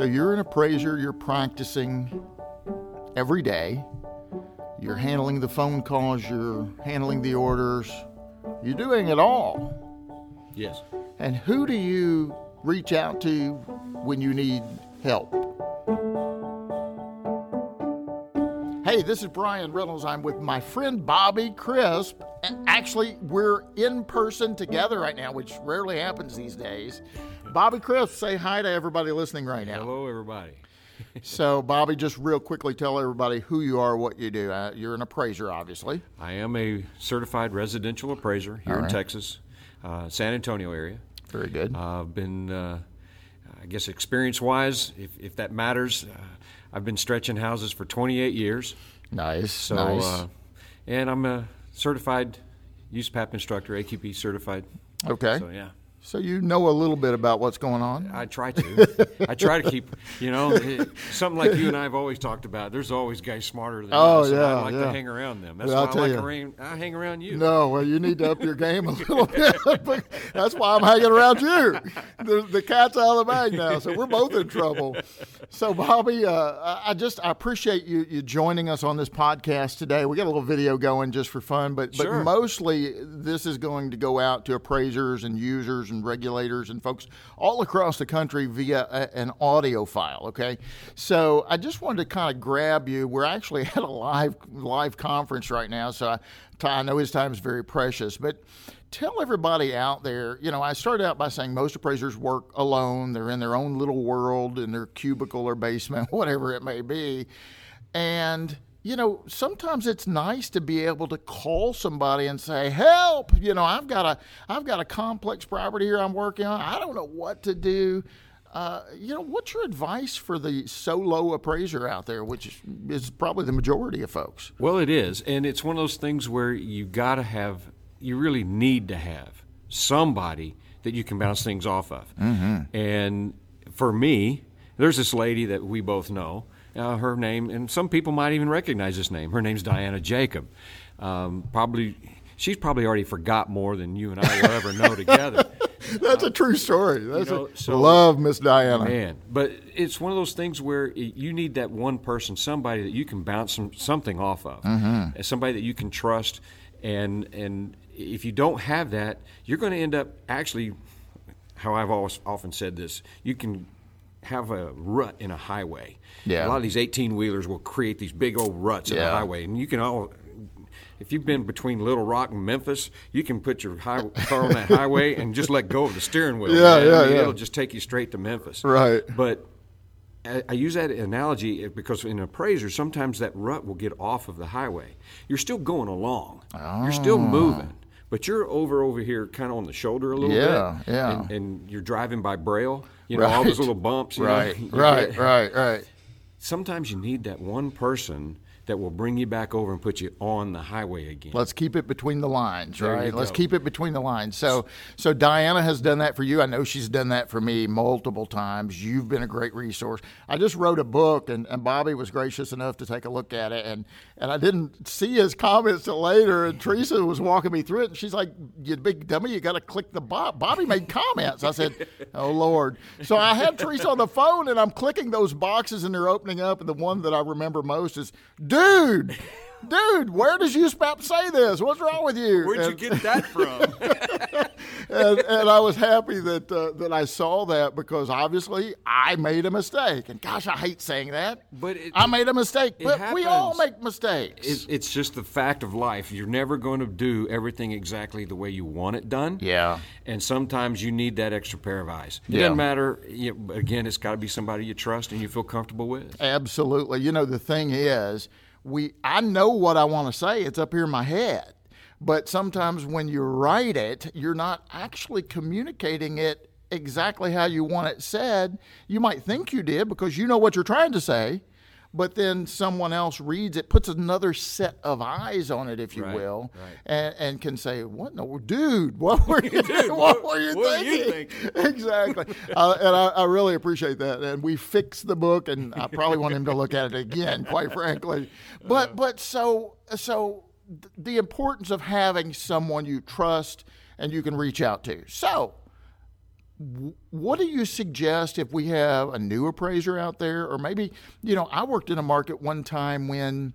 So you're an appraiser, you're practicing every day. You're handling the phone calls, you're handling the orders. You're doing it all. Yes. And who do you reach out to when you need help? Hey, this is Bryan Reynolds. I'm with my friend Bobby Crisp. And actually, we're in person together right now, which rarely happens these days. Bobby Crisp, say hi to everybody listening right now. Hello, everybody. so, Bobby, just real quickly tell everybody who you are, what you do. Uh, you're an appraiser, obviously. I am a certified residential appraiser here right. in Texas, uh, San Antonio area. Very good. Uh, I've been, uh, I guess, experience wise, if, if that matters, uh, I've been stretching houses for 28 years. nice. So, nice. uh, and I'm a certified USPAP instructor, AQP certified. okay. So, yeah. So you know a little bit about what's going on. I try to. I try to keep, you know, something like you and I have always talked about. There's always guys smarter than Oh, us. yeah, I like yeah. to hang around them. That's Well, why I like you. hang, I hang around you. No, well, you need to up your game a little bit. That's why I'm hanging around you. The, the cat's out of the bag now, so we're both in trouble. So, Bobby, uh, I- just I appreciate you you joining us on this podcast today. We got a little video going just for fun, but but mostly this is going to go out to appraisers and users and regulators and folks all across the country via a, an audio file. Okay, so I just wanted to kind of grab you. We're actually at a live live conference right now, so I, I know his time is very precious, but. Tell everybody out there, you know, I started out by saying most appraisers work alone. They're in their own little world in their cubicle or basement, whatever it may be. And you know, sometimes it's nice to be able to call somebody and say, "Help! You know, I've got a I've got a complex property here I'm working on. I don't know what to do." Uh, you know, what's your advice for the solo appraiser out there, which is, probably the majority of folks? Well, it is, and it's one of those things where you got to have, you really need to have somebody that you can bounce things off of. Mm-hmm. And for me, there's this lady that we both know. Uh, her name, and some people might even recognize this name. Her name's Diana Jacob. Um, probably, she's probably already forgot more than you and I will ever know together. That's a true story. That's know, a, so- love Miss Diana. Man, but it's one of those things where you need that one person, somebody that you can bounce some, something off of, mm somebody that you can trust, and and if you don't have that, you're going to end up actually, how I've always often said this, you can have a rut in a highway. Yeah. A lot of these 18 wheelers will create these big old ruts in the highway, and you can all. If you've been between Little Rock and Memphis, you can put your high, car on that highway and just let go of the steering wheel. Yeah, man. I yeah, mean, yeah. It'll just take you straight to Memphis. Right. But I, I use that analogy because in an appraiser, sometimes that rut will get off of the highway. You're still going along. You're still Ah. moving. But you're over over here, kind of on the shoulder a little Yeah, bit. yeah. And, and you're driving by braille. You know all those little bumps. you know, Right, right, right, right. Sometimes you need that one person that will bring you back over and put you on the highway again. Let's keep it between the lines, There right? Let's keep it between the lines. So, so Diana has done that for you. I know she's done that for me multiple times. You've been a great resource. I just wrote a book, and, and Bobby was gracious enough to take a look at it, and and I didn't see his comments till later. And Teresa was walking me through it, and she's like, "You big dummy, you got to click the Bob." Bobby made comments. I said, "Oh Lord!" So I had Teresa on the phone, and I'm clicking those boxes, and they're opening up, and the one that I remember most is, "Dude." Dude, where does USPAP say this? What's wrong with you? Where'd you get that from? and, and I was happy that uh, that I saw that because obviously I made a mistake. And gosh, I hate saying that. But it- I made a mistake. But we all make mistakes. It, it's just the fact of life. You're never going to do everything exactly the way you want it done. Yeah. And sometimes you need that extra pair of eyes. It Yeah. doesn't matter. You know, again, it's got to be somebody you trust and you feel comfortable with. Absolutely. You know, the thing is, we I know what I want to say. It's up here in my head. But sometimes when you write it, you're not actually communicating it exactly how you want it said. You might think you did because you know what you're trying to say, but then someone else reads it, puts another set of eyes on it, if you Right, will, right. and, and can say, "What? No, dude, what were you? what, what- were you what were you thinking?" exactly. uh, and I, I really appreciate that. And we fixed the book, and I probably want him to look at it again, quite frankly. But but so so th- the importance of having someone you trust and you can reach out to. So what do you suggest if we have a new appraiser out there, or maybe you know, I worked in a market one time when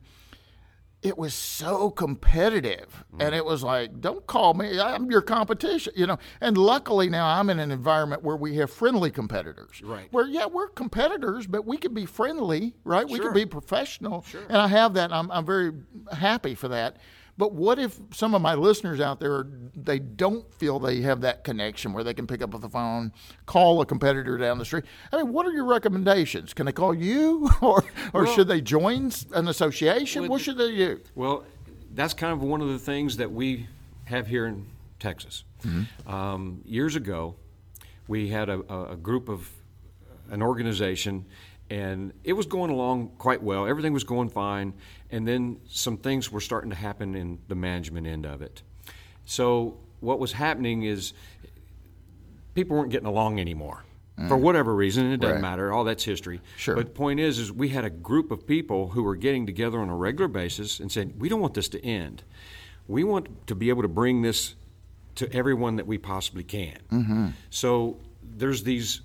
it was so competitive mm-hmm. and it was like don't call me i'm your competition you know? And luckily now i'm in an environment where we have friendly competitors. Right. where yeah we're competitors but we can be friendly right? We can be professional. Sure. and i have that I'm, I'm very happy for that but what if some of my listeners out there they don't feel they have that connection where they can pick up the phone call a competitor down the street? I mean what are your recommendations? Can they call you or or Well- should they join an association? Well, what should they do? Well, that's kind of one of the things that we have here in Texas. Um, years ago, we had a- a group of an organization, and it was going along quite well. Everything was going fine, and then some things were starting to happen in the management end of it. So what was happening is people weren't getting along anymore. For whatever reason, it doesn't Right. matter. All that's history. Sure. But the point is, is we had a group of people who were getting together on a regular basis and said, "We don't want this to end. We want to be able to bring this to everyone that we possibly can." Mm-hmm. So there's these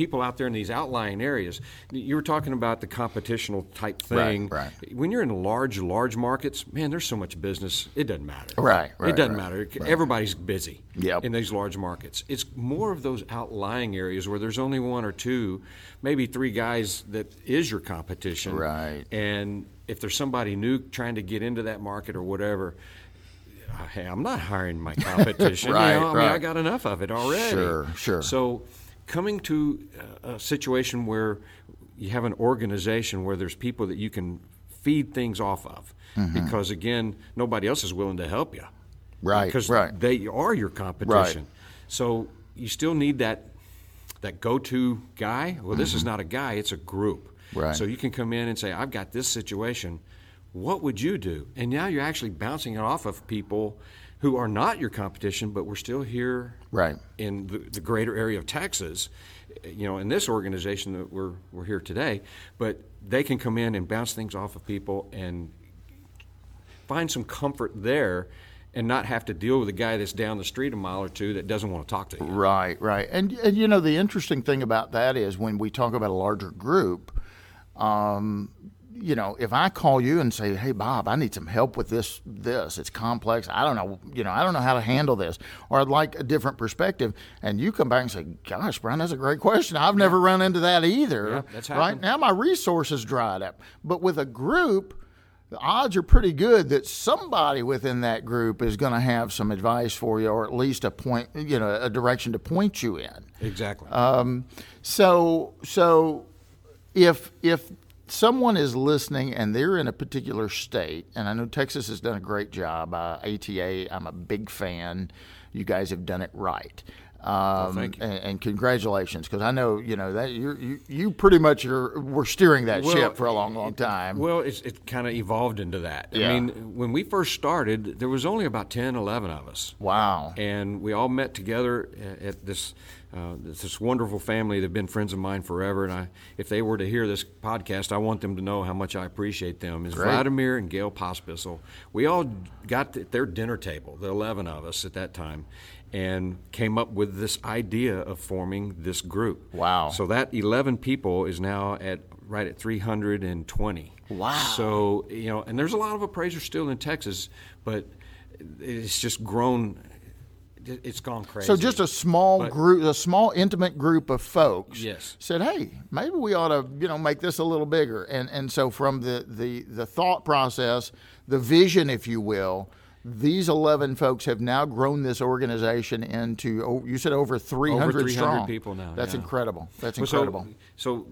people out there in these outlying areas. You were talking about the competitional type thing. right. right. When you're in large, large markets, man, there's so much business. It doesn't matter. Right, right, It doesn't right, matter. Everybody's busy Yep. in these large markets. It's more of those outlying areas where there's only one or two, maybe three guys that is your competition. Right. And if there's somebody new trying to get into that market or whatever, hey, I'm not hiring my competition. Right, you know? I mean, I got enough of it already. Sure, sure. So coming to a a situation where you have an organization where there's people that you can feed things off of, Mm-hmm. because again, nobody else is willing to help you Right, because right. they are your competition. right. So you still need that that go-to guy. Well, this is not a guy; it's a group. Mm-hmm. Right. So you can come in and say, "I've got this situation. What would you do?" And now you're actually bouncing it off of people who are not your competition, but we're still here Right. in the, the greater area of Texas. You know, in this organization that we're we're here today, but they can come in and bounce things off of people and find some comfort there and not have to deal with a guy that's down the street a mile or two that doesn't want to talk to you. Right, right. And, and you know, the interesting thing about that is when we talk about a larger group, um, you know, if I call you and say, "Hey, Bob, I need some help with this, this, it's complex. I don't know, you know, I don't know how to handle this, or I'd like a different perspective," and you come back and say, "Gosh, Bryan, that's a great question. I've never run into that either." Yeah, that's right now, my resources dried up. But with a group, the odds are pretty good that somebody within that group is going to have some advice for you, or at least a point, you know, a direction to point you in. Exactly. Um, so, so if if someone is listening and they're in a particular state, and I know Texas has done a great job. Uh, ATA, I'm a big fan. You guys have done it right. Um, you. And, and congratulations, because I know you know that you're, you you pretty much are were steering that Well, ship for a long, long time. well, it's, it kind of evolved into that. Yeah. I mean, when we first started, there was only about 10, 11 of us. wow. and we all met together at- at this uh, this wonderful family. They've been friends of mine forever, and I, if they were to hear this podcast, I want them to know how much I appreciate them. Is Vladimir and Gail Pospisil? We all got at their dinner table, the eleven of us at that time, and came up with this idea of forming this group. Wow. So that eleven people is now at right at three hundred and twenty. Wow. So you know, and there's a lot of appraisers still in Texas, but it's just grown. It's gone crazy. So just a small But- group, a small intimate group of folks, Yes. said, "Hey, maybe we ought to, you know, make this a little bigger." And and so from the the the thought process, the vision, if you will, these eleven folks have now grown this organization into. oh, You said over three Over 300 strong. people now, That's yeah. incredible. That's Well, so- incredible. So,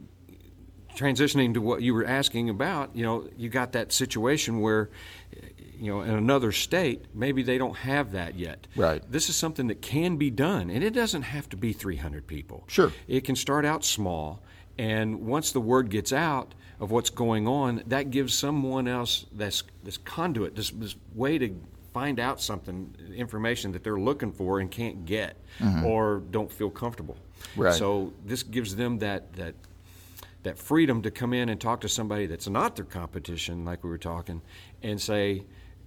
transitioning to what you were asking about, you know, you got that situation where, you know, in another state, maybe they don't have that yet. Right. This is something that can be done, and it doesn't have to be 300 people. Sure. It can start out small, and once the word gets out of what's going on, that gives someone else this this conduit, this, this way to find out something, information that they're looking for and can't get, or don't feel comfortable. Mm-hmm. Right. So this gives them that that that freedom to come in and talk to somebody that's not their competition, like we were talking, and say,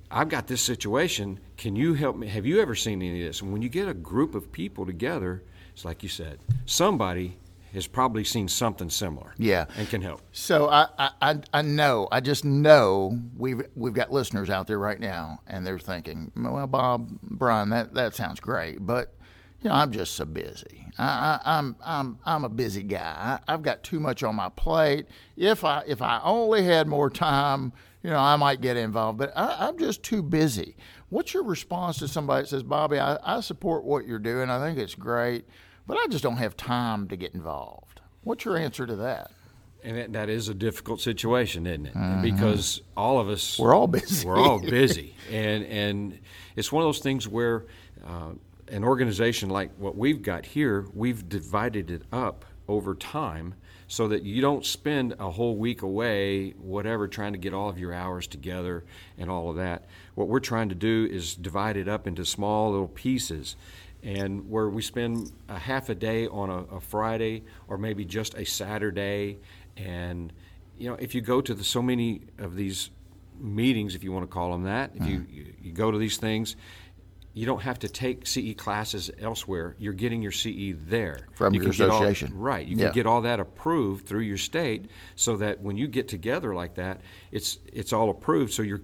"I've got this situation. Can you help me? Have you ever seen any of this?" And when you get a group of people together, it's like you said, somebody has probably seen something similar. Yeah. And can help. So I, I- I, know, I just know we've we've got listeners out there right now, and they're thinking, well, Bob, Bryan, that, that sounds great, but you know, I'm just so busy. I, I, I'm I'm I'm a busy guy. I, I've got too much on my plate. If I if I only had more time, you know, I might get involved, but I, I'm just too busy. What's your response to somebody that says, Bobby, I, I support what you're doing. I think it's great, but I just don't have time to get involved. What's your answer to that? And that, that is a difficult situation, isn't it? Because all of us Mm-hmm. We're all busy. We're all busy, and and it's one of those things where uh, an organization like what we've got here, we've divided it up over time so that you don't spend a whole week away, whatever, trying to get all of your hours together and all of that. What we're trying to do is divide it up into small little pieces and where we spend a half a day on a, a Friday or maybe just a Saturday. And, you know, if you go to the, so many of these meetings, if you want to call them that, if you, you, you go to these things, you don't have to take CE classes elsewhere. You're getting your CE there. From You your get all- association. right. You Yeah. can get all that approved through your state so that when you get together like that, it's, it's all approved. So you're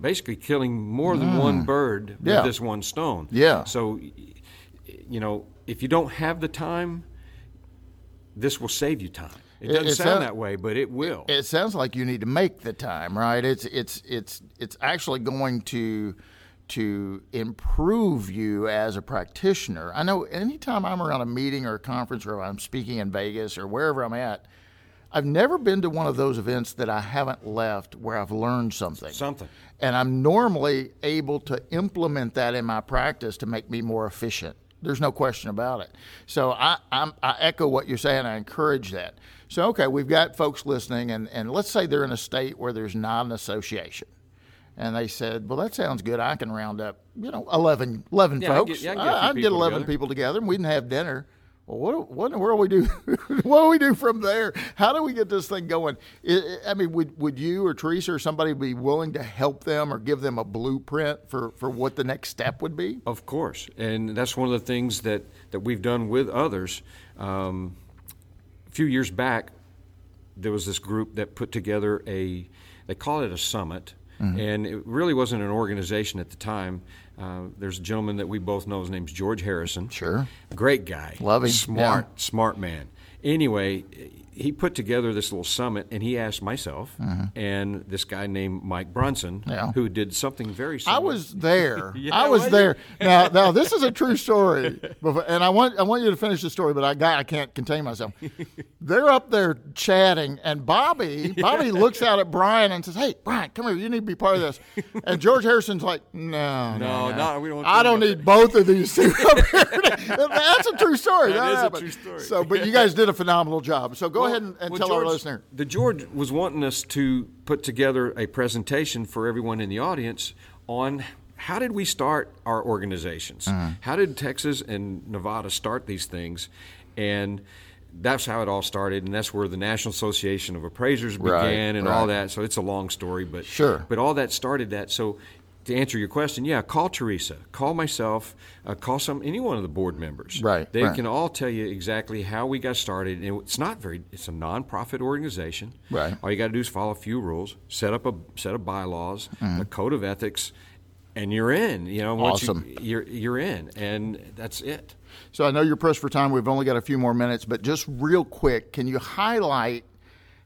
basically killing more than one bird Mm. Yeah. with this one stone. Yeah. So, you know, if you don't have the time, this will save you time. It It- doesn't it's sound a- that way, but it will. It sounds like you need to make the time, right? It's it's it's it's actually going to to improve you as a practitioner. I know anytime I'm around a meeting or a conference or I'm speaking in Vegas or wherever I'm at, I've never been to one of those events that I haven't left where I've learned something. Something. And I'm normally able to implement that in my practice to make me more efficient. There's no question about it. So I, I'm, I echo what you're saying. I encourage that. So, okay, we've got folks listening, and, and let's say they're in a state where there's not an association. And they said, well, that sounds good. I can round up, you know, 11, 11 Yeah, I can folks. get- yeah, I can get a I'd get 11 together. people together, and we can have dinner. Well, what, what in the world we do? what do we do from there? How do we get this thing going? I, mean, would, would you or Teresa or somebody be willing to help them or give them a blueprint for, for what the next step would be? Of course, and that's one of the things that, that we've done with others. Um, a few years back, there was this group that put together a, they call it a summit, and it really wasn't an organization at the time. Uh, there's a gentleman that we both know. His name's George Harrison. Sure. Great guy. Love him, Smart, yeah. smart man. Anyway, he put together this little summit, and he asked myself mm-hmm. and this guy named Mike Brunson. Yeah. who did something very similar. I was there. Yeah, I was there. Now, now this is a true story, and I want I want you to finish the story, but I got I can't contain myself. They're up there chatting, and Bobby Bobby looks out at Bryan and says, "Hey, Bryan, come here. You need to be part of this." And George Harrison's like, "No, No, no, no, we don't I don't do need both of these two up here." That's a true story. That is a true story. So, but you guys did a phenomenal job. So go ahead and, and Well, tell our listener. The George was wanting us to put together a presentation for everyone in the audience on how did we start our organizations? Uh-huh. How did Texas and Nevada start these things? And that's how it all started, and that's where the National Association of Appraisers Right, began, and all that. So it's a long story, but Sure. But all that started that. So to answer your question, yeah, call Teresa, call myself, uh, call some any one of the board members. Right, They right. can all tell you exactly how we got started. And it's not very. It's a nonprofit organization. Right. All you got to do is follow a few rules, set up a set of bylaws, Mm-hmm. a code of ethics, and you're in. You know, once Awesome. you, you're you're in, and that's it. So I know you're pressed for time. We've only got a few more minutes, but just real quick, can you highlight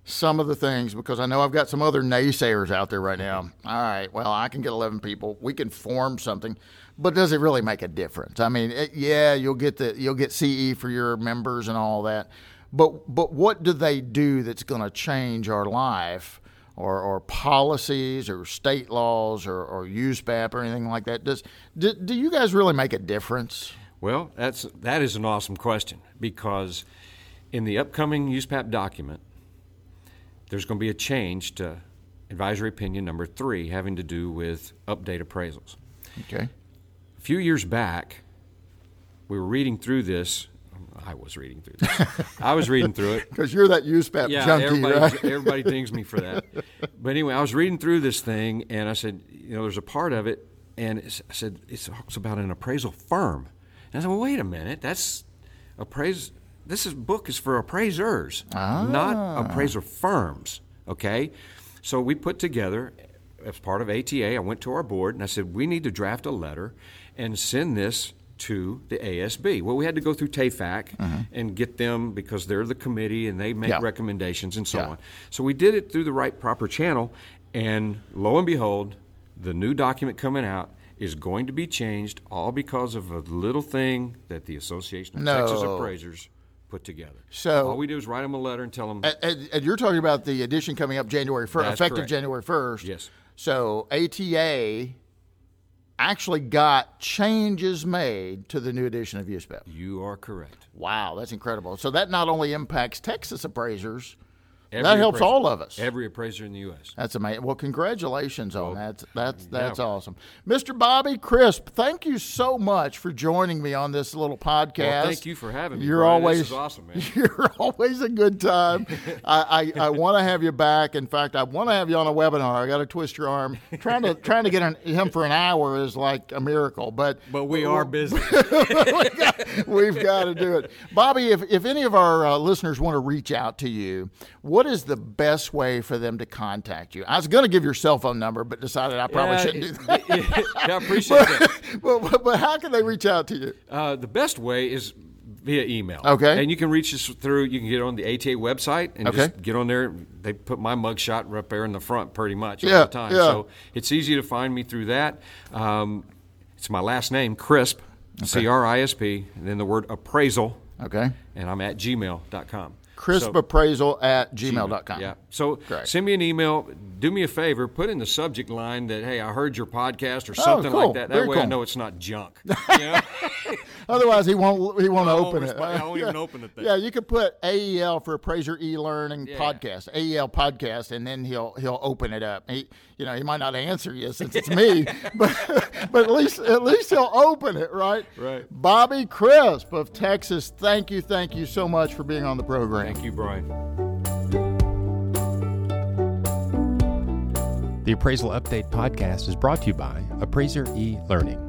some of the things because I know I've got some other naysayers out there right now. All right, well, I can get 11 people. We can form something, but does it really make a difference? I mean, it, yeah, you'll get the you'll get CE for your members and all that. But but what do they do that's going to change our life? Or, or policies or state laws or, or USPAP or anything like that. Does do, do you guys really make a difference? Well, that's that is an awesome question because in the upcoming USPAP document, there's going to be a change to advisory opinion number three, having to do with update appraisals. Okay. A few years back, we were reading through this. I was reading through this. I was reading through it. Because you're that USPAP Yeah, junkie, everybody, right? everybody dings me for that. But anyway, I was reading through this thing, and I said, you know, there's a part of it, and it's, I said it talks about an appraisal firm. And I said, well, wait a minute, that's appraise. This is book is for appraisers, not ah. appraiser firms. Okay, so we put together as part of ATA. I went to our board and I said we need to draft a letter and send this to the ASB. Well, we had to go through TAFAC mm-hmm. and get them because they're the committee and they make Yeah. recommendations and so Yeah. on. So we did it through the right proper channel, and lo and behold, the new document coming out is going to be changed all because of a little thing that the Association of Texas Appraisers put together. So- all we do is write them a letter and tell them And, and- you're talking about the edition coming up January 1st, effective correct. January 1st. Yes. So ATA actually got changes made to the new edition of USPAP. you are correct. Wow, that's incredible. So that not only impacts Texas appraisers, Every that helps appraiser- all of us. Every appraiser in the U.S. That's amazing. Well, congratulations on that. That's that's yeah. awesome, Mr. Bobby Crisp. Thank you so much for joining me on this little podcast. Well, thank you for having me. You're Bryan. always this is awesome, man. You're always a good time. I, I, I want to have you back. In fact, I want to have you on a webinar. I got to twist your arm. Trying to trying to get an, him for an hour is like a miracle, but But we are busy. we've got to do it. Bobby, if, if any of our uh, listeners want to reach out to you, what is the best way for them to contact you? I was going to give your cell phone number, but decided I probably Yeah, shouldn't do that. yeah, I appreciate that. but, but, but how can they reach out to you? Uh, the best way is via email. Okay. And you can reach us through, you can get on the ATA website and Okay. just get on there. They put my mugshot right there in the front pretty much Yeah, all the time. yeah. So it's easy to find me through that. Um, it's my last name, Crisp, C R I S P, and then the word appraisal, Okay. and I'm at gmail.com. Crisp So- at gmail.com. Yeah. So send me an email. Do me a favor. Put in the subject line that hey, I heard your podcast or oh, something Oh, cool. like that. That Very way I know it's not junk. You know? Otherwise, he won't. He won't I won't open it. respond- I won't even open the thing. Yeah, you could put AEL for Appraiser E-Learning Yeah. Podcast, AEL Podcast, and then he'll he'll open it up. He, you know, he might not answer you since it's me, but but at least at least he'll open it, right? Right. Bobby Crisp of Texas, thank you, thank you so much for being on the program. Thank you, Bryan. The Appraisal Update podcast is brought to you by Appraiser e Learning.